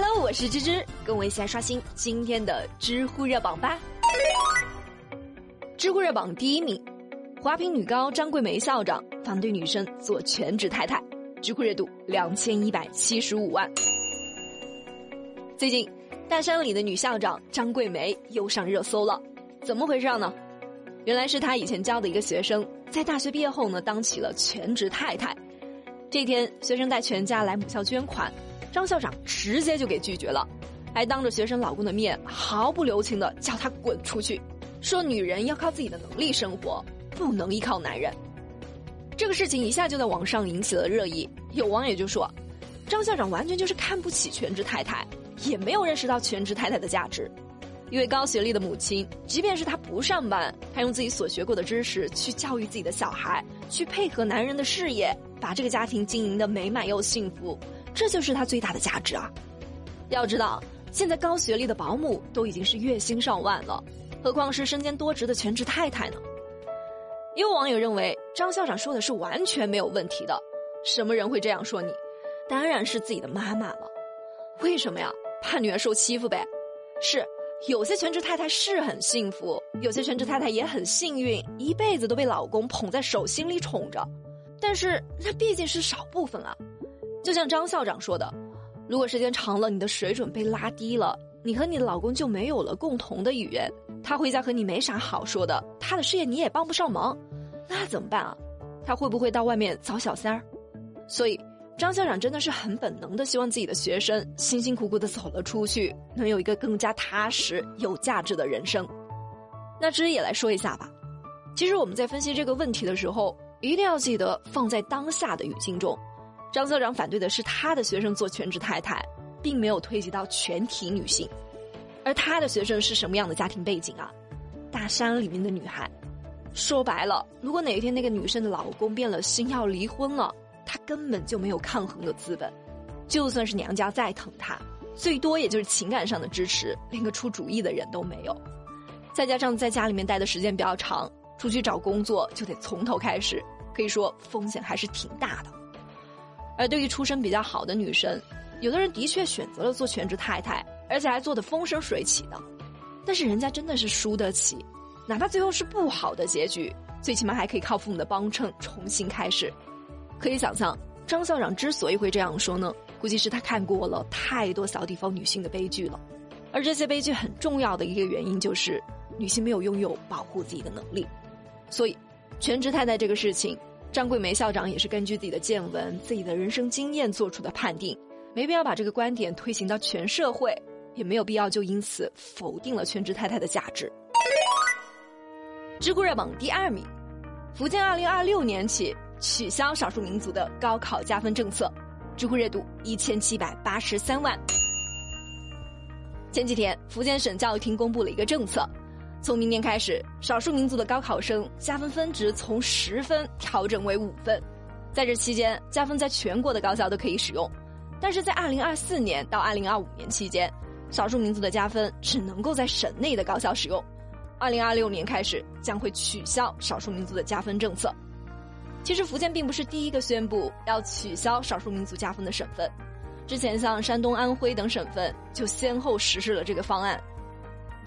Hello，我是芝芝，跟我一起来刷新今天的知乎热榜吧。知乎热榜第一名，华坪女高张桂梅校长反对女生做全职太太，知乎热度两千一百七十五万。最近，大山里的女校长张桂梅又上热搜了，怎么回事呢？原来是她以前教的一个学生，在大学毕业后呢，当起了全职太太。这天，学生带全家来母校捐款。张校长直接就给拒绝了，还当着学生老公的面毫不留情的叫他滚出去，说女人要靠自己的能力生活，不能依靠男人。这个事情一下就在网上引起了热议，有网友就说，张校长完全就是看不起全职太太，也没有认识到全职太太的价值。一位高学历的母亲，即便是她不上班，她用自己所学过的知识去教育自己的小孩，去配合男人的事业，把这个家庭经营的美满又幸福。这就是他最大的价值啊！要知道，现在高学历的保姆都已经是月薪上万了，何况是身兼多职的全职太太呢？也有网友认为张校长说的是完全没有问题的。什么人会这样说你？当然是自己的妈妈了。为什么呀？怕女儿受欺负呗。是，有些全职太太是很幸福，有些全职太太也很幸运，一辈子都被老公捧在手心里宠着。但是那毕竟是少部分啊。就像张校长说的，如果时间长了，你的水准被拉低了，你和你的老公就没有了共同的语言，他回家和你没啥好说的，他的事业你也帮不上忙，那怎么办啊？他会不会到外面找小三儿？所以张校长真的是很本能的希望自己的学生辛辛苦苦的走了出去，能有一个更加踏实、有价值的人生。那芝也来说一下吧。其实我们在分析这个问题的时候，一定要记得放在当下的语境中。张校长反对的是他的学生做全职太太，并没有推及到全体女性。而他的学生是什么样的家庭背景啊？大山里面的女孩，说白了，如果哪一天那个女生的老公变了心要离婚了，她根本就没有抗衡的资本。就算是娘家再疼她，最多也就是情感上的支持，连个出主意的人都没有。再加上在家里面待的时间比较长，出去找工作就得从头开始，可以说风险还是挺大的。而对于出身比较好的女生，有的人的确选择了做全职太太，而且还做得风生水起的。但是人家真的是输得起，哪怕最后是不好的结局，最起码还可以靠父母的帮衬重新开始。可以想象，张校长之所以会这样说呢，估计是他看过了太多小地方女性的悲剧了。而这些悲剧很重要的一个原因就是，女性没有拥有保护自己的能力。所以，全职太太这个事情。张桂梅校长也是根据自己的见闻、自己的人生经验做出的判定，没必要把这个观点推行到全社会，也没有必要就因此否定了全职太太的价值。知乎热榜第二名，福建二零二六年起取消少数民族的高考加分政策，知乎热度一千七百八十三万。前几天，福建省教育厅公布了一个政策。从明年开始，少数民族的高考生加分分值从十分调整为五分，在这期间，加分在全国的高校都可以使用，但是在二零二四年到二零二五年期间，少数民族的加分只能够在省内的高校使用。二零二六年开始将会取消少数民族的加分政策。其实，福建并不是第一个宣布要取消少数民族加分的省份，之前像山东、安徽等省份就先后实施了这个方案。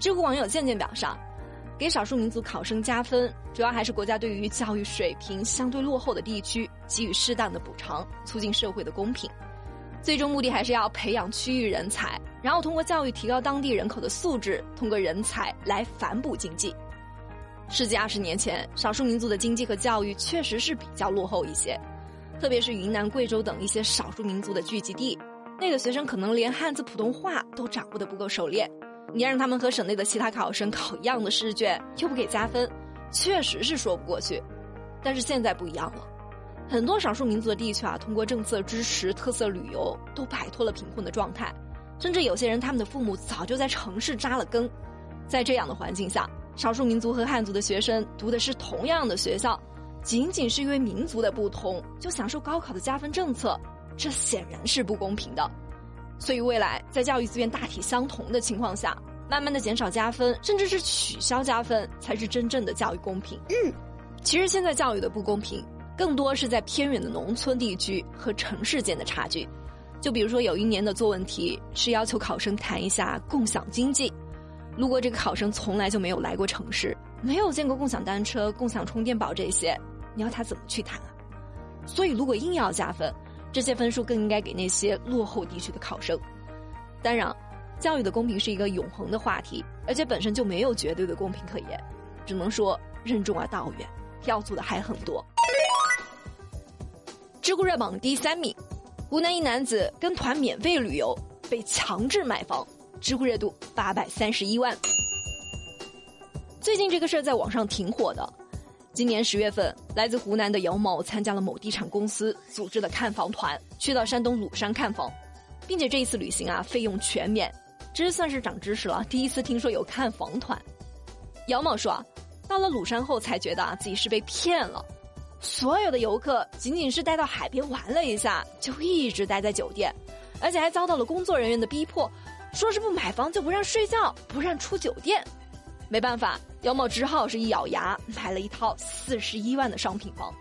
知乎网友渐渐表示，给少数民族考生加分，主要还是国家对于教育水平相对落后的地区给予适当的补偿，促进社会的公平。最终目的还是要培养区域人才，然后通过教育提高当地人口的素质，通过人才来反哺经济。十几二十年前，少数民族的经济和教育确实是比较落后一些，特别是云南、贵州等一些少数民族的聚集地，那个学生可能连汉字普通话都掌握的不够熟练。你让他们和省内的其他考生考一样的试卷，又不给加分，确实是说不过去。但是现在不一样了，很多少数民族的地区啊，通过政策支持、特色旅游，都摆脱了贫困的状态。甚至有些人，他们的父母早就在城市扎了根。在这样的环境下，少数民族和汉族的学生读的是同样的学校，仅仅是因为民族的不同，就享受高考的加分政策，这显然是不公平的。所以，未来在教育资源大体相同的情况下，慢慢的减少加分，甚至是取消加分，才是真正的教育公平。嗯，其实现在教育的不公平，更多是在偏远的农村地区和城市间的差距。就比如说有一年的作文题是要求考生谈一下共享经济，如果这个考生从来就没有来过城市，没有见过共享单车、共享充电宝这些，你要他怎么去谈啊？所以如果硬要加分，这些分数更应该给那些落后地区的考生。当然，教育的公平是一个永恒的话题，而且本身就没有绝对的公平可言，只能说任重而道远，要做的还很多。知乎热榜第三名。湖南一男子跟团免费旅游，被强制买房，知乎热度八百三十一万。最近这个事儿在网上挺火的。今年十月份，来自湖南的姚某参加了某地产公司组织的看房团，去到山东鲁山看房，并且这一次旅行啊，费用全免，这算是长知识了。第一次听说有看房团。姚某说啊，到了鲁山后才觉得啊自己是被骗了。所有的游客仅仅是带到海边玩了一下，就一直待在酒店，而且还遭到了工作人员的逼迫，说是不买房就不让睡觉，不让出酒店。没办法，姚某只好是一咬牙买了一套四十一万的商品房。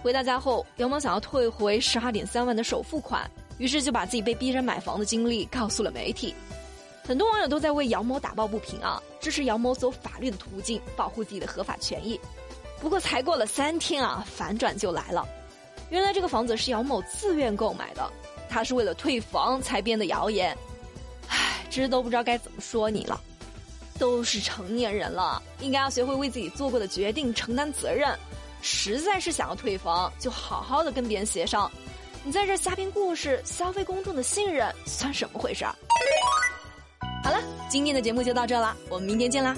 回到家后，姚某想要退回十二点三万的首付款，于是就把自己被逼着买房的经历告诉了媒体。很多网友都在为姚某打抱不平啊，支持姚某走法律的途径，保护自己的合法权益。不过才过了三天啊，反转就来了。原来这个房子是姚某自愿购买的，他是为了退房才编的谣言。唉，这都不知道该怎么说你了。都是成年人了，应该要学会为自己做过的决定承担责任。实在是想要退房，就好好的跟别人协商。你在这瞎编故事，消费公众的信任，算什么回事儿？好了，今天的节目就到这了，我们明天见啦。